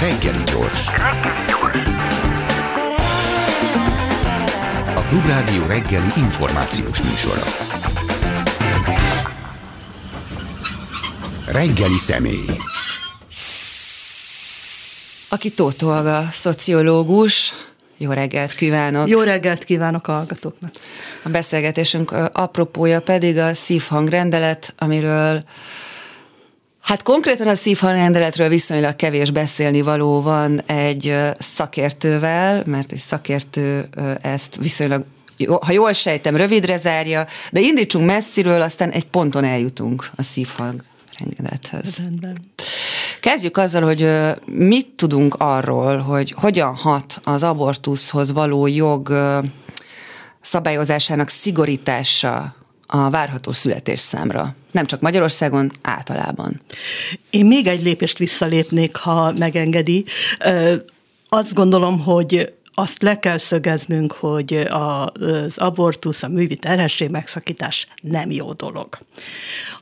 Reggeli gyors. A Klubrádió reggeli információs műsora. Reggeli személy. Aki Tóth Olga, szociológus. Jó reggelt kívánok! Jó reggelt kívánok a hallgatóknak! A beszélgetésünk apropója pedig a szívhangrendelet, amiről Hát konkrétan a szívhangrendeletről viszonylag kevés beszélni való van egy szakértővel, mert egy szakértő ezt viszonylag ha jól sejtem, rövidre zárja, de indítsunk messziről, aztán egy ponton eljutunk a szívhang rendelethez. Rendben. Kezdjük azzal, hogy mit tudunk arról, hogy hogyan hat az abortuszhoz való jog szabályozásának szigorítása a várható születésszámra. Nem csak Magyarországon, általában. Én még egy lépést visszalépnék, ha megengedi. Azt gondolom, hogy azt le kell szögeznünk, hogy az abortusz, a művi terhesség megszakítás nem jó dolog.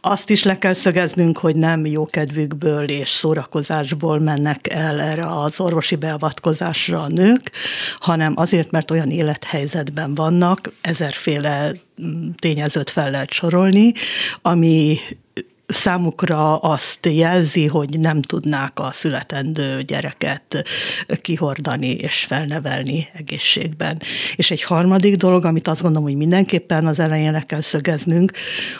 Azt is le kell szögeznünk, hogy nem jó kedvükből és szórakozásból mennek el erre az orvosi beavatkozásra a nők, hanem azért, mert olyan élethelyzetben vannak, ezerféle mm, tényezőt fel lehet sorolni, ami számukra azt jelzi, hogy nem tudnák a születendő gyereket kihordani és felnevelni egészségben. És egy harmadik dolog, amit azt gondolom, hogy mindenképpen az elején le kell szögeznünk,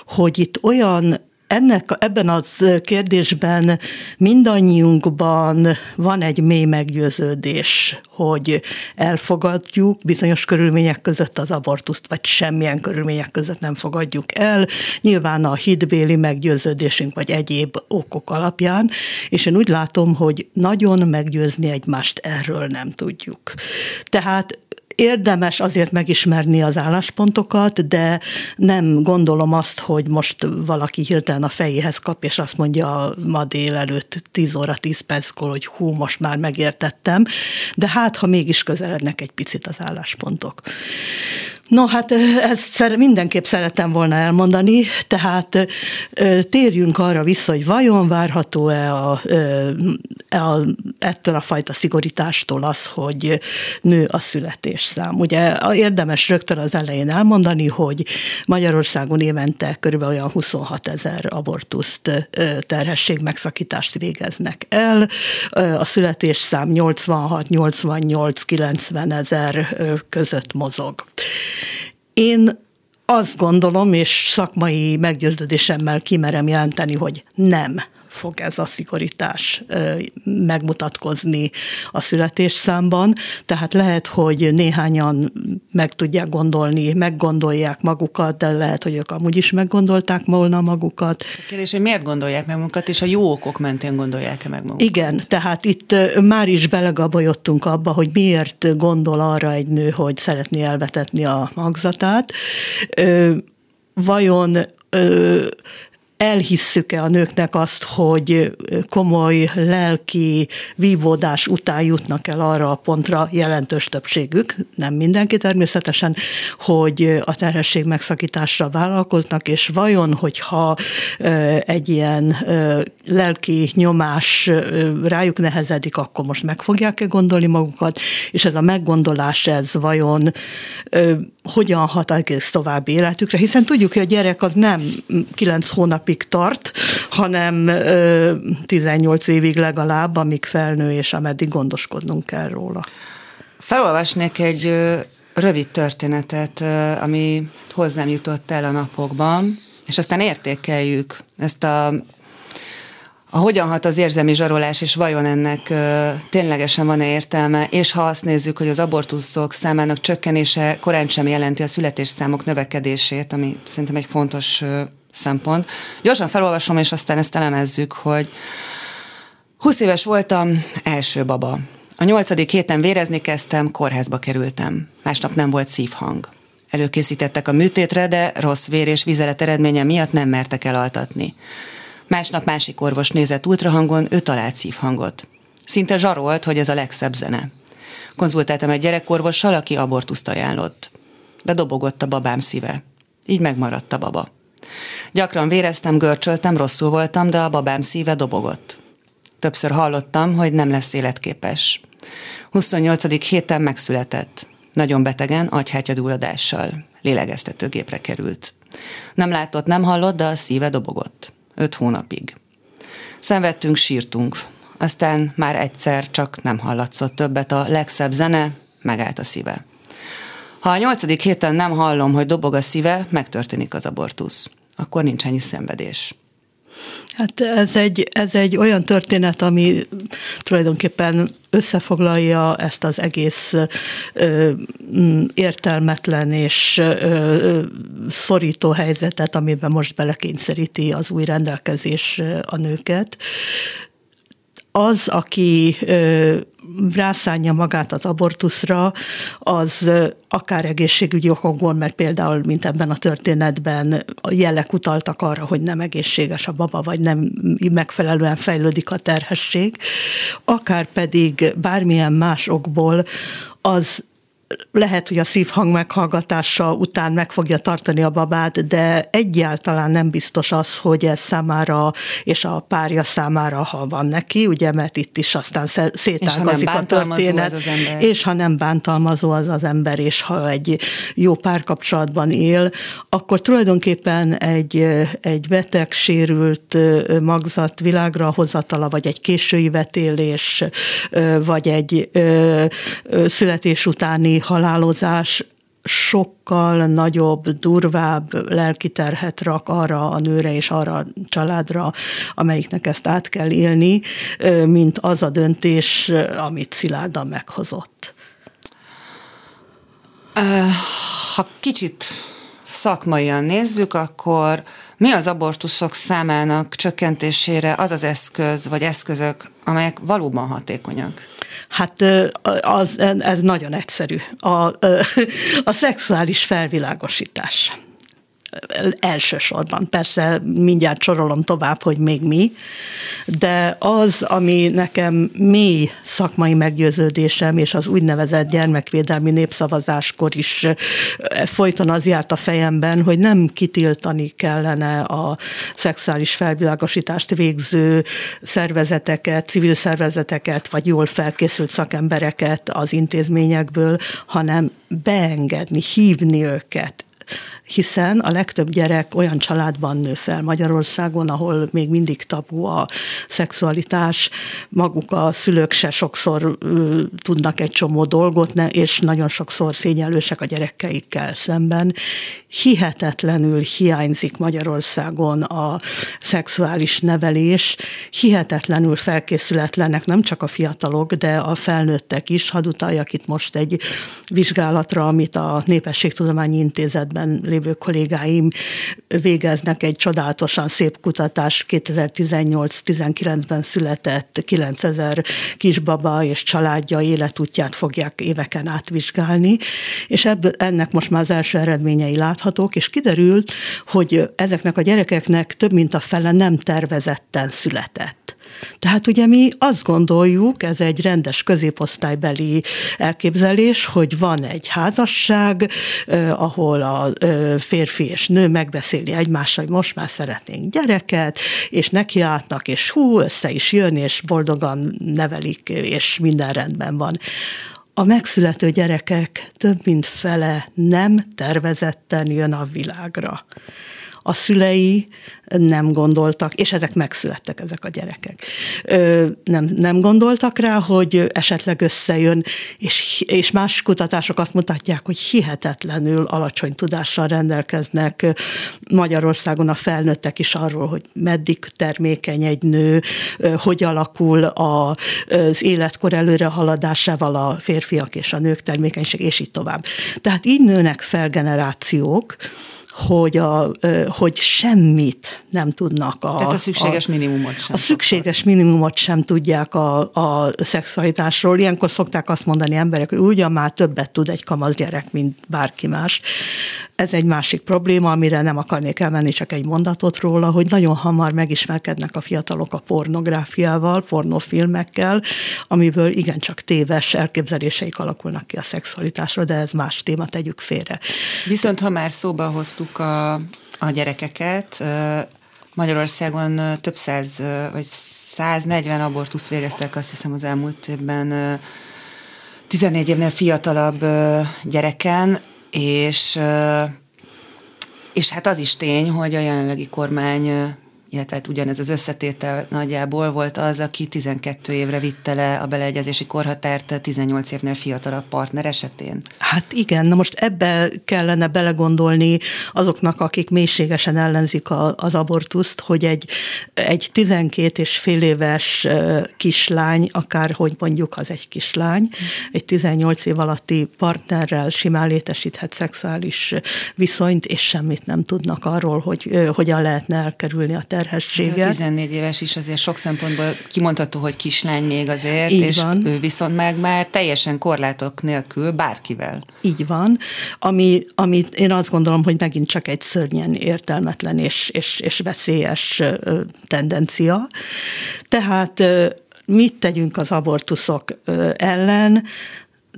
hogy itt olyan ennek, ebben az kérdésben mindannyiunkban van egy mély meggyőződés, hogy elfogadjuk bizonyos körülmények között az abortuszt, vagy semmilyen körülmények között nem fogadjuk el. Nyilván a hitbéli meggyőződésünk, vagy egyéb okok alapján, és én úgy látom, hogy nagyon meggyőzni egymást erről nem tudjuk. Tehát Érdemes azért megismerni az álláspontokat, de nem gondolom azt, hogy most valaki hirtelen a fejéhez kap, és azt mondja ma délelőtt 10 óra 10 perckor, hogy hú, most már megértettem, de hát, ha mégis közelednek egy picit az álláspontok. No, hát ezt mindenképp szerettem volna elmondani, tehát térjünk arra vissza, hogy vajon várható-e a, a, ettől a fajta szigorítástól az, hogy nő a születésszám. Ugye érdemes rögtön az elején elmondani, hogy Magyarországon évente körülbelül olyan 26 ezer abortuszt, terhesség megszakítást végeznek el, a születésszám 86-88-90 ezer között mozog. Én azt gondolom, és szakmai meggyőződésemmel kimerem jelenteni, hogy nem fog ez a szigorítás megmutatkozni a születésszámban, tehát lehet, hogy néhányan meg tudják gondolni, meggondolják magukat, de lehet, hogy ők amúgy is meggondolták volna magukat. A kérdés, hogy miért gondolják meg magukat, és a jó okok mentén gondolják-e meg magukat? Igen, tehát itt már is belegabajottunk abba, hogy miért gondol arra egy nő, hogy szeretné elvetetni a magzatát. Vajon elhisszük-e a nőknek azt, hogy komoly lelki vívódás után jutnak el arra a pontra jelentős többségük, nem mindenki természetesen, hogy a terhesség megszakításra vállalkoznak, és vajon, hogyha egy ilyen lelki nyomás rájuk nehezedik, akkor most meg fogják-e gondolni magukat, és ez a meggondolás, ez vajon hogyan hat egész további életükre, hiszen tudjuk, hogy a gyerek az nem 9 hónapig tart, hanem 18 évig legalább, amíg felnő, és ameddig gondoskodnunk kell róla. Felolvasnék egy rövid történetet, ami hozzám jutott el a napokban, és aztán értékeljük ezt a a hogyan hat az érzelmi zsarolás, és vajon ennek ténylegesen van-e értelme, és ha azt nézzük, hogy az abortuszok számának csökkenése korán sem jelenti a születésszámok növekedését, ami szerintem egy fontos szempont. Gyorsan felolvasom, és aztán ezt elemezzük, hogy 20 éves voltam, első baba. A nyolcadik héten vérezni kezdtem, kórházba kerültem. Másnap nem volt szívhang. Előkészítettek a műtétre, de rossz vér és vizelet eredménye miatt nem mertek elaltatni. Másnap másik orvos nézett ultrahangon, ő talált szívhangot. Szinte zsarolt, hogy ez a legszebb zene. Konzultáltam egy gyerekorvossal, aki abortuszt ajánlott. De dobogott a babám szíve. Így megmaradt a baba. Gyakran véreztem, görcsöltem, rosszul voltam, de a babám szíve dobogott. Többször hallottam, hogy nem lesz életképes. 28. héten megszületett. Nagyon betegen, agyhártyadulladással. Lélegeztetőgépre került. Nem látott, nem hallott, de a szíve dobogott. Öt hónapig. Szenvedtünk, sírtunk. Aztán már egyszer csak nem hallatszott többet a legszebb zene, megállt a szíve. Ha a nyolcadik héten nem hallom, hogy dobog a szíve, megtörténik az abortusz. Akkor nincs ennyi szenvedés. Hát ez egy, ez egy olyan történet, ami tulajdonképpen összefoglalja ezt az egész ö, értelmetlen és ö, szorító helyzetet, amiben most belekényszeríti az új rendelkezés a nőket az, aki rászánja magát az abortuszra, az akár egészségügyi okokból, mert például, mint ebben a történetben, a jelek utaltak arra, hogy nem egészséges a baba, vagy nem megfelelően fejlődik a terhesség, akár pedig bármilyen más okból, az lehet, hogy a szívhang meghallgatása után meg fogja tartani a babát, de egyáltalán nem biztos az, hogy ez számára és a párja számára, ha van neki, ugye, mert itt is aztán szétágazik a történet. Az az ember. És ha nem bántalmazó az az ember, és ha egy jó párkapcsolatban él, akkor tulajdonképpen egy, egy beteg, sérült magzat világra hozatala, vagy egy késői vetélés, vagy egy születés utáni halálozás sokkal nagyobb, durvább lelkiterhet rak arra a nőre és arra a családra, amelyiknek ezt át kell élni, mint az a döntés, amit Szilárdan meghozott. Ha kicsit szakmaian nézzük, akkor mi az abortuszok számának csökkentésére az az eszköz, vagy eszközök, amelyek valóban hatékonyak? Hát az, ez nagyon egyszerű. A, a szexuális felvilágosítás elsősorban. Persze mindjárt sorolom tovább, hogy még mi, de az, ami nekem mély szakmai meggyőződésem, és az úgynevezett gyermekvédelmi népszavazáskor is folyton az járt a fejemben, hogy nem kitiltani kellene a szexuális felvilágosítást végző szervezeteket, civil szervezeteket, vagy jól felkészült szakembereket az intézményekből, hanem beengedni, hívni őket, hiszen a legtöbb gyerek olyan családban nő fel Magyarországon, ahol még mindig tabu a szexualitás, maguk a szülők se sokszor ö, tudnak egy csomó dolgot, ne, és nagyon sokszor szényelősek a gyerekeikkel szemben. Hihetetlenül hiányzik Magyarországon a szexuális nevelés, hihetetlenül felkészületlenek nem csak a fiatalok, de a felnőttek is. Hadd utaljak itt most egy vizsgálatra, amit a Népességtudományi Intézetben lévő kollégáim végeznek egy csodálatosan szép kutatást. 2018-19-ben született 9000 kisbaba és családja életútját fogják éveken át vizsgálni, és ebből, ennek most már az első eredményei láthatók, és kiderült, hogy ezeknek a gyerekeknek több mint a fele nem tervezetten született. Tehát ugye mi azt gondoljuk, ez egy rendes középosztálybeli elképzelés, hogy van egy házasság, eh, ahol a eh, férfi és nő megbeszéli egymással, hogy most már szeretnénk gyereket, és nekiállnak, és hú, össze is jön, és boldogan nevelik, és minden rendben van. A megszülető gyerekek több mint fele nem tervezetten jön a világra a szülei nem gondoltak, és ezek megszülettek, ezek a gyerekek. Nem, nem gondoltak rá, hogy esetleg összejön, és, és más kutatások azt mutatják, hogy hihetetlenül alacsony tudással rendelkeznek Magyarországon a felnőttek is arról, hogy meddig termékeny egy nő, hogy alakul az életkor előre haladásával a férfiak és a nők termékenység, és így tovább. Tehát így nőnek fel generációk, hogy, a, hogy semmit nem tudnak. A, Tehát a szükséges a, minimumot sem. A szükséges minimumot sem tudják a, a szexualitásról. Ilyenkor szokták azt mondani emberek, hogy ugyan már többet tud egy kamasz gyerek, mint bárki más. Ez egy másik probléma, amire nem akarnék elmenni, csak egy mondatot róla, hogy nagyon hamar megismerkednek a fiatalok a pornográfiával, pornofilmekkel, amiből igencsak téves elképzeléseik alakulnak ki a szexualitásról, de ez más téma, tegyük félre. Viszont ha már szóba hoztuk a, a gyerekeket, Magyarországon több száz vagy 140 abortusz végeztek azt hiszem az elmúlt évben 14 évnél fiatalabb gyereken, és, és hát az is tény, hogy a jelenlegi kormány illetve hát ugyanez az összetétel nagyjából volt az, aki 12 évre vitte le a beleegyezési korhatárt 18 évnél fiatalabb partner esetén. Hát igen, na most ebbe kellene belegondolni azoknak, akik mélységesen ellenzik a, az abortuszt, hogy egy, egy 12 és fél éves kislány, akár hogy mondjuk az egy kislány, egy 18 év alatti partnerrel simán létesíthet szexuális viszonyt, és semmit nem tudnak arról, hogy hogyan lehetne elkerülni a terhességet. De a 14 éves is azért sok szempontból kimondható, hogy kislány még azért, Így és van. ő viszont meg már teljesen korlátok nélkül bárkivel. Így van, ami, amit én azt gondolom, hogy megint csak egy szörnyen értelmetlen és, és, és veszélyes tendencia. Tehát mit tegyünk az abortuszok ellen?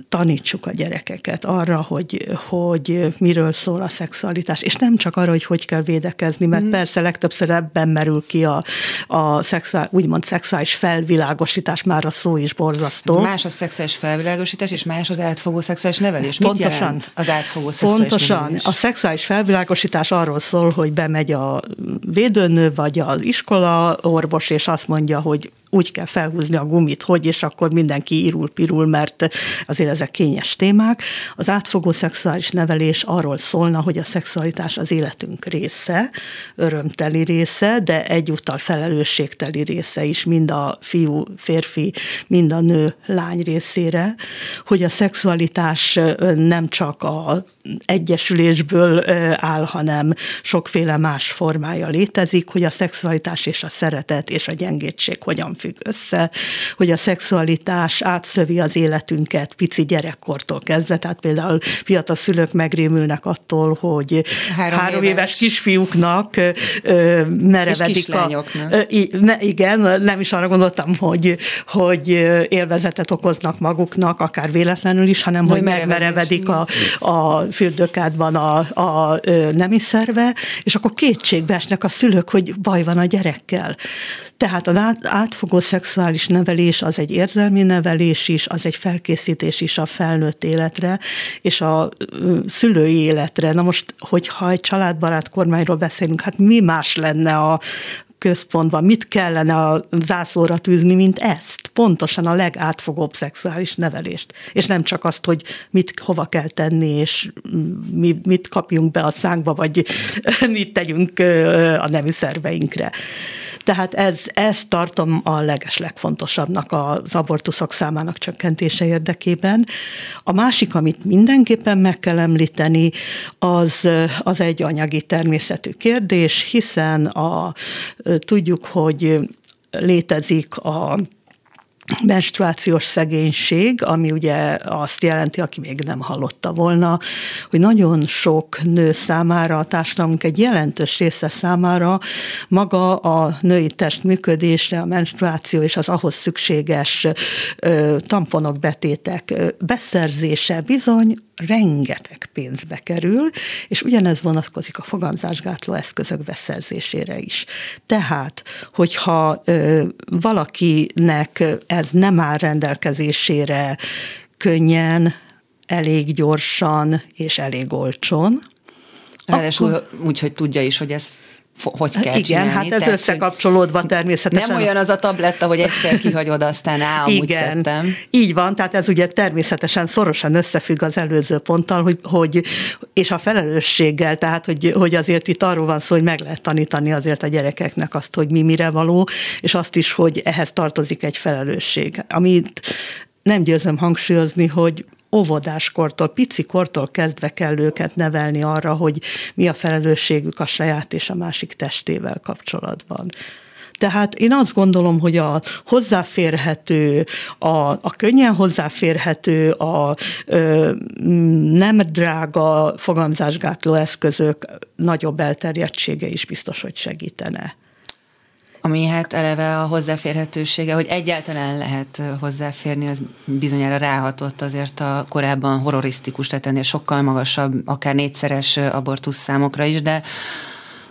Tanítsuk a gyerekeket arra, hogy, hogy miről szól a szexualitás, és nem csak arra, hogy hogy kell védekezni, mert mm. persze legtöbbször ebben merül ki a, a szexuál, úgymond szexuális felvilágosítás, már a szó is borzasztó. Más a szexuális felvilágosítás, és más az átfogó szexuális nevelés. Mit Pontosan. jelent az átfogó szexuális Pontosan. Nevelés? A szexuális felvilágosítás arról szól, hogy bemegy a védőnő, vagy az iskola orvos, és azt mondja, hogy úgy kell felhúzni a gumit, hogy, és akkor mindenki irul-pirul, mert azért ezek kényes témák. Az átfogó szexuális nevelés arról szólna, hogy a szexualitás az életünk része, örömteli része, de egyúttal felelősségteli része is, mind a fiú, férfi, mind a nő, lány részére, hogy a szexualitás nem csak a egyesülésből áll, hanem sokféle más formája létezik, hogy a szexualitás és a szeretet és a gyengétség hogyan függ össze, hogy a szexualitás átszövi az életünket pici gyerekkortól kezdve, tehát például fiatal szülők megrémülnek attól, hogy három, három éves. éves kisfiúknak merevedik a... ne, igen, nem is arra gondoltam, hogy, hogy élvezetet okoznak maguknak, akár véletlenül is, hanem hogy megmerevedik a, a fürdőkádban a, a nemi szerve, és akkor kétségbe esnek a szülők, hogy baj van a gyerekkel. Tehát az átfogó szexuális nevelés az egy érzelmi nevelés is, az egy felkészítés is a felnőtt életre, és a szülői életre. Na most, hogyha egy családbarát kormányról beszélünk, hát mi más lenne a központban, mit kellene a zászlóra tűzni, mint ezt? Pontosan a legátfogóbb szexuális nevelést. És nem csak azt, hogy mit hova kell tenni, és mi, mit kapjunk be a szánkba, vagy mit tegyünk a nemi szerveinkre. Tehát ez, ezt tartom a leges legfontosabbnak az abortuszok számának csökkentése érdekében. A másik, amit mindenképpen meg kell említeni, az, az egy anyagi természetű kérdés, hiszen a, tudjuk, hogy létezik a menstruációs szegénység, ami ugye azt jelenti, aki még nem hallotta volna, hogy nagyon sok nő számára, a társadalmunk egy jelentős része számára maga a női test működésre, a menstruáció és az ahhoz szükséges tamponok, betétek beszerzése bizony rengeteg pénzbe kerül, és ugyanez vonatkozik a fogamzásgátló eszközök beszerzésére is. Tehát, hogyha ö, valakinek ez nem áll rendelkezésére könnyen, elég gyorsan és elég olcsón, Ráadásul akkor... úgy, hogy tudja is, hogy ez hogy kell Igen, csinálni. hát ez Tehát, összekapcsolódva természetesen. Nem olyan az a tabletta, hogy egyszer kihagyod, aztán á, amúgy Igen, szedtem. így van, tehát ez ugye természetesen szorosan összefügg az előző ponttal, hogy, hogy és a felelősséggel, tehát hogy, hogy azért itt arról van szó, hogy meg lehet tanítani azért a gyerekeknek azt, hogy mi mire való, és azt is, hogy ehhez tartozik egy felelősség. Amit nem győzöm hangsúlyozni, hogy óvodáskortól, pici kortól kezdve kell őket nevelni arra, hogy mi a felelősségük a saját és a másik testével kapcsolatban. Tehát én azt gondolom, hogy a hozzáférhető, a, a könnyen hozzáférhető, a ö, nem drága fogamzásgátló eszközök nagyobb elterjedtsége is biztos, hogy segítene ami hát eleve a hozzáférhetősége, hogy egyáltalán lehet hozzáférni, az bizonyára ráhatott azért a korábban horrorisztikus, tehát ennél sokkal magasabb, akár négyszeres abortusz számokra is, de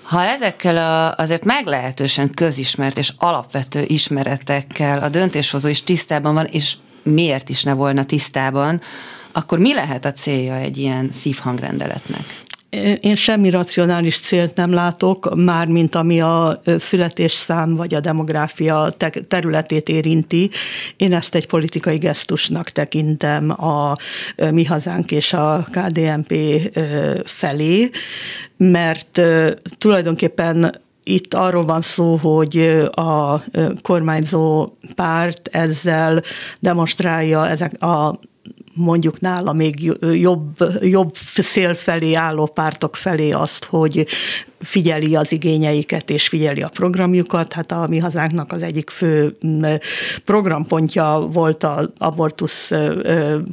Ha ezekkel a, azért meglehetősen közismert és alapvető ismeretekkel a döntéshozó is tisztában van, és miért is ne volna tisztában, akkor mi lehet a célja egy ilyen szívhangrendeletnek? Én semmi racionális célt nem látok, már mint ami a születésszám vagy a demográfia területét érinti. Én ezt egy politikai gesztusnak tekintem a Mi Hazánk és a KDNP felé, mert tulajdonképpen itt arról van szó, hogy a kormányzó párt ezzel demonstrálja ezek a mondjuk nála még jobb, jobb szél felé álló pártok felé azt, hogy figyeli az igényeiket és figyeli a programjukat. Hát a mi hazánknak az egyik fő programpontja volt az abortusz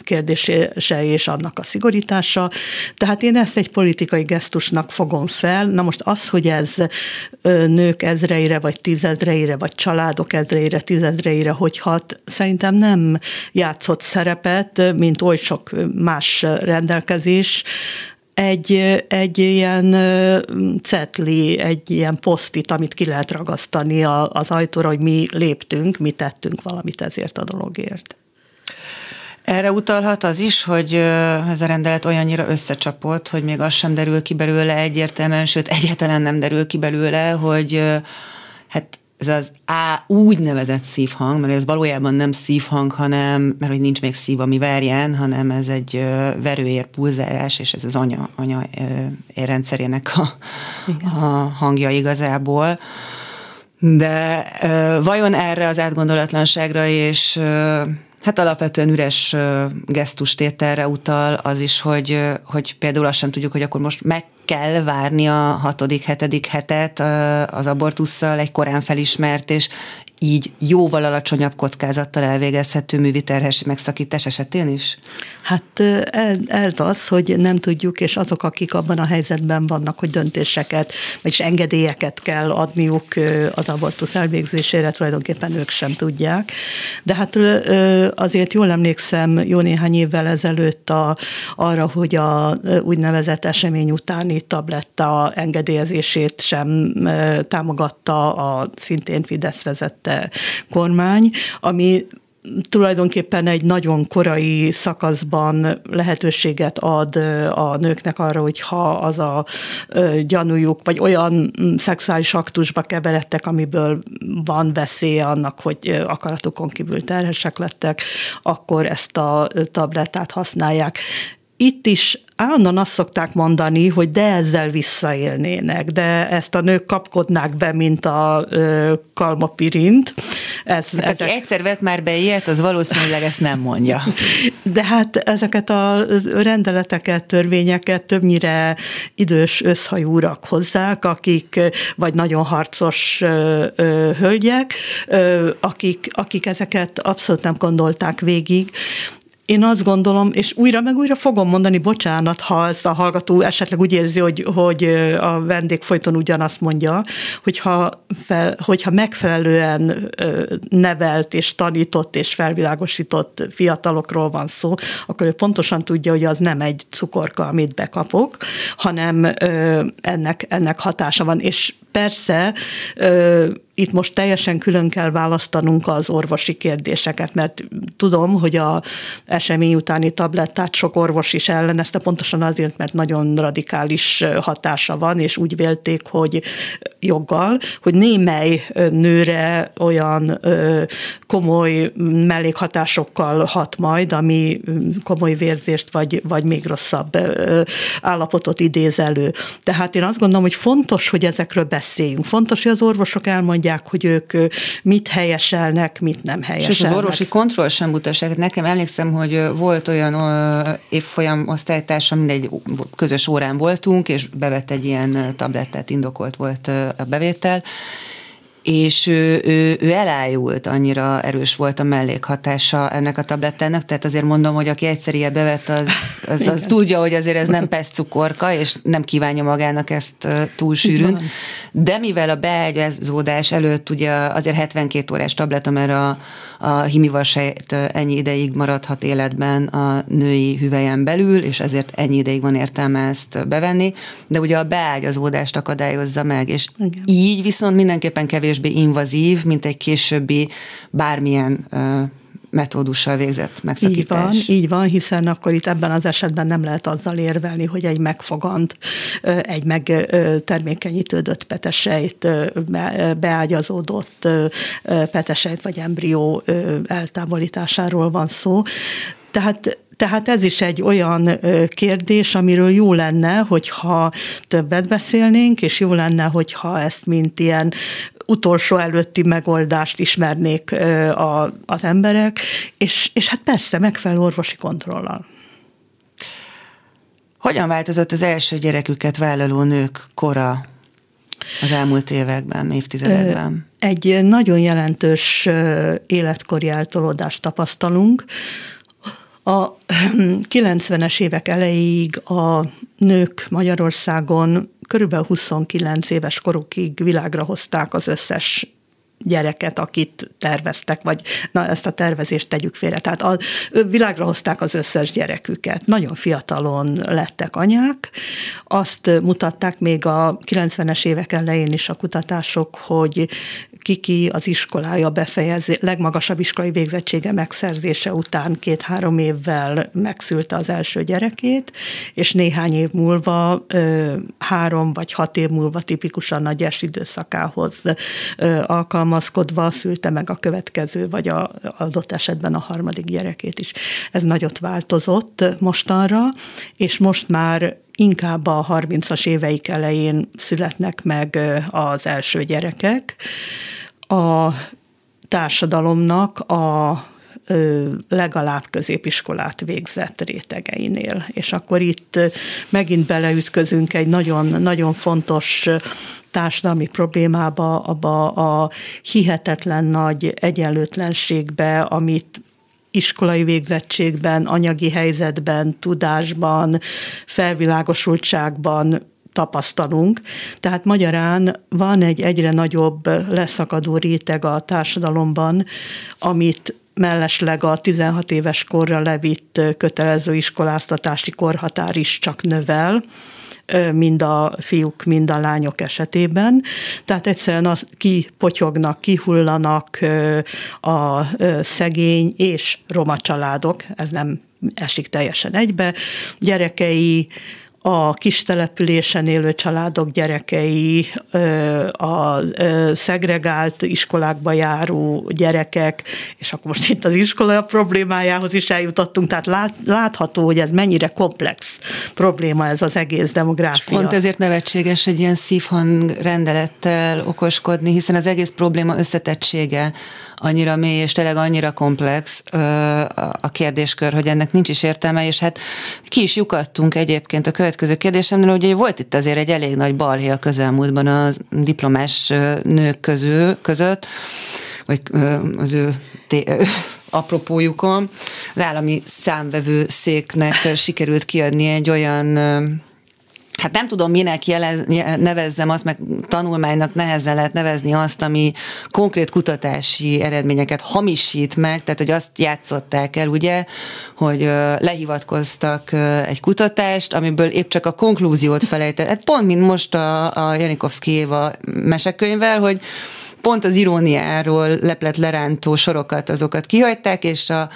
kérdése és annak a szigorítása. Tehát én ezt egy politikai gesztusnak fogom fel. Na most az, hogy ez nők ezreire, vagy tízezreire, vagy családok ezreire, tízezreire hogy hat, szerintem nem játszott szerepet, mint oly sok más rendelkezés, egy, egy ilyen cetli, egy ilyen posztit, amit ki lehet ragasztani az ajtóra, hogy mi léptünk, mi tettünk valamit ezért a dologért. Erre utalhat az is, hogy ez a rendelet olyannyira összecsapott, hogy még az sem derül ki belőle egyértelműen, sőt egyáltalán nem derül ki belőle, hogy hát ez az A úgynevezett szívhang, mert ez valójában nem szívhang, hanem, mert hogy nincs még szív, ami verjen, hanem ez egy verőér pulzálás, és ez az anya, anya érrendszerének a, a hangja igazából. De vajon erre az átgondolatlanságra és Hát alapvetően üres gesztustételre utal az is, hogy, hogy például azt sem tudjuk, hogy akkor most meg kell várni a hatodik, hetedik hetet az abortussal egy korán felismert és így jóval alacsonyabb kockázattal elvégezhető művi terhes megszakítás esetén is? Hát ez az, hogy nem tudjuk, és azok, akik abban a helyzetben vannak, hogy döntéseket, vagyis engedélyeket kell adniuk az abortusz elvégzésére, tulajdonképpen ők sem tudják. De hát azért jól emlékszem jó néhány évvel ezelőtt a, arra, hogy a úgynevezett esemény utáni tabletta engedélyezését sem támogatta a szintén Fidesz vezette kormány, ami tulajdonképpen egy nagyon korai szakaszban lehetőséget ad a nőknek arra, hogy ha az a gyanújuk, vagy olyan szexuális aktusba keveredtek, amiből van veszélye annak, hogy akaratukon kívül terhesek lettek, akkor ezt a tablettát használják. Itt is állandóan azt szokták mondani, hogy de ezzel visszaélnének, de ezt a nők kapkodnák be, mint a ö, kalmapirint. Ez, hát, ezek... Aki egyszer vett már be ilyet, az valószínűleg ezt nem mondja. De hát ezeket a rendeleteket, törvényeket többnyire idős összhajúrak hozzák, akik vagy nagyon harcos ö, ö, hölgyek, ö, akik, akik ezeket abszolút nem gondolták végig, én azt gondolom, és újra meg újra fogom mondani, bocsánat, ha ez a hallgató esetleg úgy érzi, hogy, hogy a vendég folyton ugyanazt mondja, hogyha, fel, hogyha megfelelően nevelt és tanított és felvilágosított fiatalokról van szó, akkor ő pontosan tudja, hogy az nem egy cukorka, amit bekapok, hanem ennek, ennek hatása van. És persze itt most teljesen külön kell választanunk az orvosi kérdéseket, mert tudom, hogy a esemény utáni tablettát sok orvos is ellenezte, pontosan azért, mert nagyon radikális hatása van, és úgy vélték, hogy joggal, hogy némely nőre olyan komoly mellékhatásokkal hat majd, ami komoly vérzést vagy, vagy még rosszabb állapotot idéz elő. Tehát én azt gondolom, hogy fontos, hogy ezekről beszéljünk. Fontos, hogy az orvosok elmondják, mondják, hogy ők mit helyeselnek, mit nem helyeselnek. Sőt, az orvosi kontroll sem butaság. Nekem emlékszem, hogy volt olyan évfolyam osztálytársam, mindegy közös órán voltunk, és bevett egy ilyen tablettát, indokolt volt a bevétel, és ő, ő, ő elájult, annyira erős volt a mellékhatása ennek a tablettának, tehát azért mondom, hogy aki egyszer ilyet bevett, az, az, az tudja, hogy azért ez nem peszcukorka, és nem kívánja magának ezt túl sűrűn, de mivel a beágyazódás előtt ugye azért 72 órás tabletta, mert a, a himivasejt ennyi ideig maradhat életben a női hüvelyen belül, és ezért ennyi ideig van értelme ezt bevenni, de ugye a beágyazódást akadályozza meg, és Igen. így viszont mindenképpen kevésbé invazív, mint egy későbbi bármilyen metódussal végzett megszakítás. Így van, így van, hiszen akkor itt ebben az esetben nem lehet azzal érvelni, hogy egy megfogant, egy megtermékenyítődött petesejt, beágyazódott petesejt vagy embrió eltávolításáról van szó. Tehát tehát ez is egy olyan kérdés, amiről jó lenne, hogyha többet beszélnénk, és jó lenne, hogyha ezt mint ilyen utolsó előtti megoldást ismernék a, az emberek, és, és hát persze megfelelő orvosi kontrollal. Hogyan változott az első gyereküket vállaló nők kora az elmúlt években, évtizedekben? Egy nagyon jelentős életkori eltolódást tapasztalunk. A 90-es évek elejéig a nők Magyarországon körülbelül 29 éves korukig világra hozták az összes gyereket, akit terveztek, vagy na ezt a tervezést tegyük félre. Tehát a, világra hozták az összes gyereküket. Nagyon fiatalon lettek anyák. Azt mutatták még a 90-es évek elején is a kutatások, hogy kiki az iskolája befejezé, legmagasabb iskolai végzettsége megszerzése után két-három évvel megszülte az első gyerekét, és néhány év múlva, három vagy hat év múlva tipikusan nagy időszakához alkalmazkodva szülte meg a következő, vagy a adott esetben a harmadik gyerekét is. Ez nagyot változott mostanra, és most már inkább a 30-as éveik elején születnek meg az első gyerekek. A társadalomnak a legalább középiskolát végzett rétegeinél. És akkor itt megint beleütközünk egy nagyon, nagyon fontos társadalmi problémába, abba a hihetetlen nagy egyenlőtlenségbe, amit iskolai végzettségben, anyagi helyzetben, tudásban, felvilágosultságban tapasztalunk. Tehát magyarán van egy egyre nagyobb leszakadó réteg a társadalomban, amit mellesleg a 16 éves korra levitt kötelező iskoláztatási korhatár is csak növel, mind a fiúk, mind a lányok esetében. Tehát egyszerűen az, kipotyognak, kihullanak a szegény és roma családok, ez nem esik teljesen egybe, gyerekei, a kis településen élő családok gyerekei, a szegregált iskolákba járó gyerekek, és akkor most itt az iskola problémájához is eljutottunk, tehát lát, látható, hogy ez mennyire komplex probléma ez az egész demográfia. És pont ezért nevetséges egy ilyen szívhang rendelettel okoskodni, hiszen az egész probléma összetettsége annyira mély, és tényleg annyira komplex a kérdéskör, hogy ennek nincs is értelme, és hát ki is lyukadtunk egyébként a következő kérdésemnél, hogy volt itt azért egy elég nagy balhé a közelmúltban a diplomás nők közül, között, vagy az ő té- apropójukon. Az állami számvevő széknek sikerült kiadni egy olyan hát nem tudom, minek jele, nevezzem azt, meg tanulmánynak nehezen lehet nevezni azt, ami konkrét kutatási eredményeket hamisít meg, tehát hogy azt játszották el, ugye, hogy lehivatkoztak egy kutatást, amiből épp csak a konklúziót felejtett. Hát pont, mint most a, a Janikovszki Éva mesekönyvvel, hogy pont az iróniáról leplet lerántó sorokat, azokat kihagyták, és a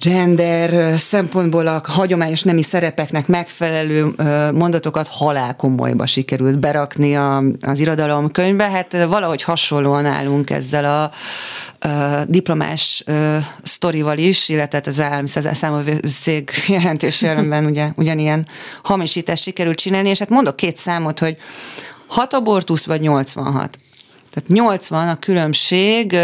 gender szempontból a hagyományos nemi szerepeknek megfelelő mondatokat halál komolyba sikerült berakni a, az irodalomkönyvbe. Hát valahogy hasonlóan állunk ezzel a, a diplomás uh, sztorival is, illetve az számolvőszék jelentés jelenben ugye, ugyanilyen hamisítást sikerült csinálni, és hát mondok két számot, hogy 6 abortusz vagy 86. Tehát 80 a különbség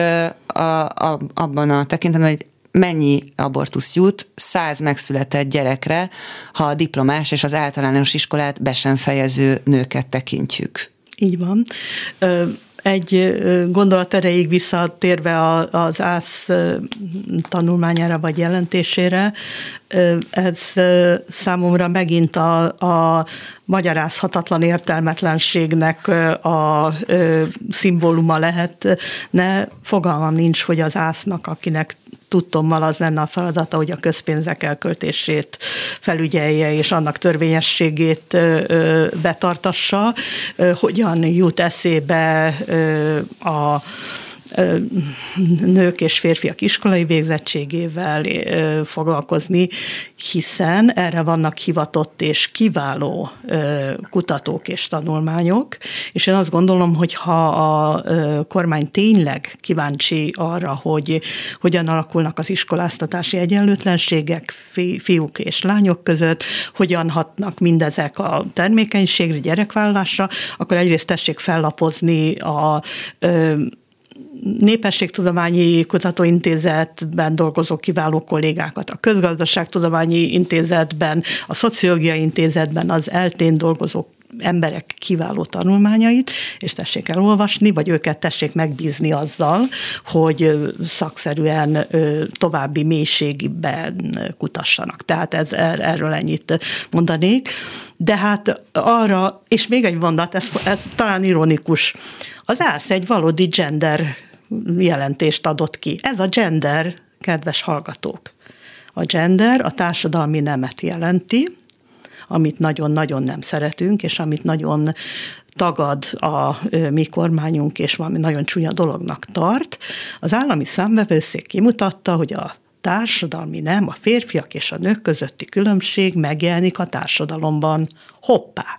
a, a, abban a tekintetben, hogy mennyi abortusz jut 100 megszületett gyerekre, ha a diplomás és az általános iskolát be sem fejező nőket tekintjük. Így van egy gondolat erejéig visszatérve az ÁSZ tanulmányára vagy jelentésére, ez számomra megint a, a magyarázhatatlan értelmetlenségnek a szimbóluma lehet. Ne fogalmam nincs, hogy az ásznak, akinek tudtommal az lenne a feladata, hogy a közpénzek elköltését felügyelje, és annak törvényességét betartassa. Hogyan jut eszébe a nők és férfiak iskolai végzettségével foglalkozni, hiszen erre vannak hivatott és kiváló kutatók és tanulmányok, és én azt gondolom, hogy ha a kormány tényleg kíváncsi arra, hogy hogyan alakulnak az iskoláztatási egyenlőtlenségek fiúk és lányok között, hogyan hatnak mindezek a termékenységre, gyerekvállalásra, akkor egyrészt tessék fellapozni a Népességtudományi Kutatóintézetben dolgozó kiváló kollégákat, a Közgazdaságtudományi Intézetben, a Szociológiai Intézetben az eltén dolgozó emberek kiváló tanulmányait, és tessék elolvasni, vagy őket tessék megbízni azzal, hogy szakszerűen további mélységben kutassanak. Tehát ez, er, erről ennyit mondanék. De hát arra, és még egy mondat, ez, ez talán ironikus, az ÁSZ egy valódi gender jelentést adott ki. Ez a gender, kedves hallgatók. A gender a társadalmi nemet jelenti, amit nagyon-nagyon nem szeretünk, és amit nagyon tagad a mi kormányunk, és valami nagyon csúnya dolognak tart. Az állami számbevőszék kimutatta, hogy a társadalmi nem, a férfiak és a nők közötti különbség megjelenik a társadalomban. Hoppá!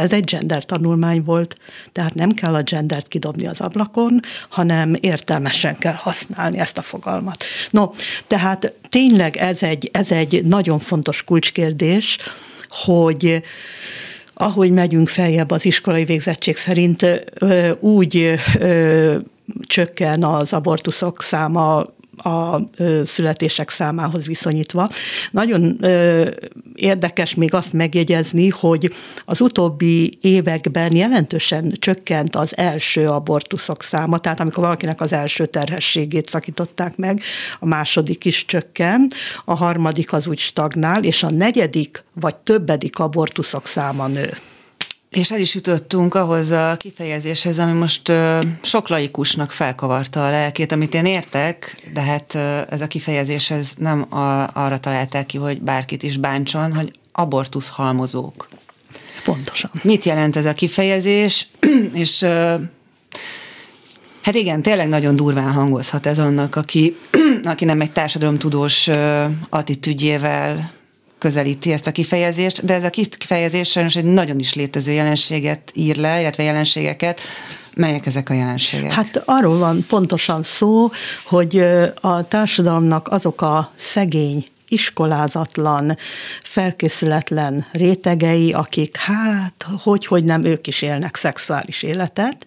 Ez egy gender tanulmány volt, tehát nem kell a gendert kidobni az ablakon, hanem értelmesen kell használni ezt a fogalmat. No, tehát tényleg ez egy, ez egy nagyon fontos kulcskérdés, hogy ahogy megyünk feljebb az iskolai végzettség szerint, úgy csökken az abortuszok száma a születések számához viszonyítva. Nagyon érdekes még azt megjegyezni, hogy az utóbbi években jelentősen csökkent az első abortuszok száma, tehát amikor valakinek az első terhességét szakították meg, a második is csökken, a harmadik az úgy stagnál, és a negyedik vagy többedik abortuszok száma nő. És el is jutottunk ahhoz a kifejezéshez, ami most ö, sok laikusnak felkavarta a lelkét, amit én értek, de hát ö, ez a kifejezés ez nem a, arra találták ki, hogy bárkit is bántson, hogy abortusz halmozók. Pontosan. Mit jelent ez a kifejezés? És ö, Hát igen, tényleg nagyon durván hangozhat ez annak, aki, aki nem egy társadalomtudós attitűdjével közelíti ezt a kifejezést, de ez a kifejezés sajnos egy nagyon is létező jelenséget ír le, illetve jelenségeket, Melyek ezek a jelenségek? Hát arról van pontosan szó, hogy a társadalomnak azok a szegény iskolázatlan, felkészületlen rétegei, akik hát, hogy, hogy nem ők is élnek szexuális életet,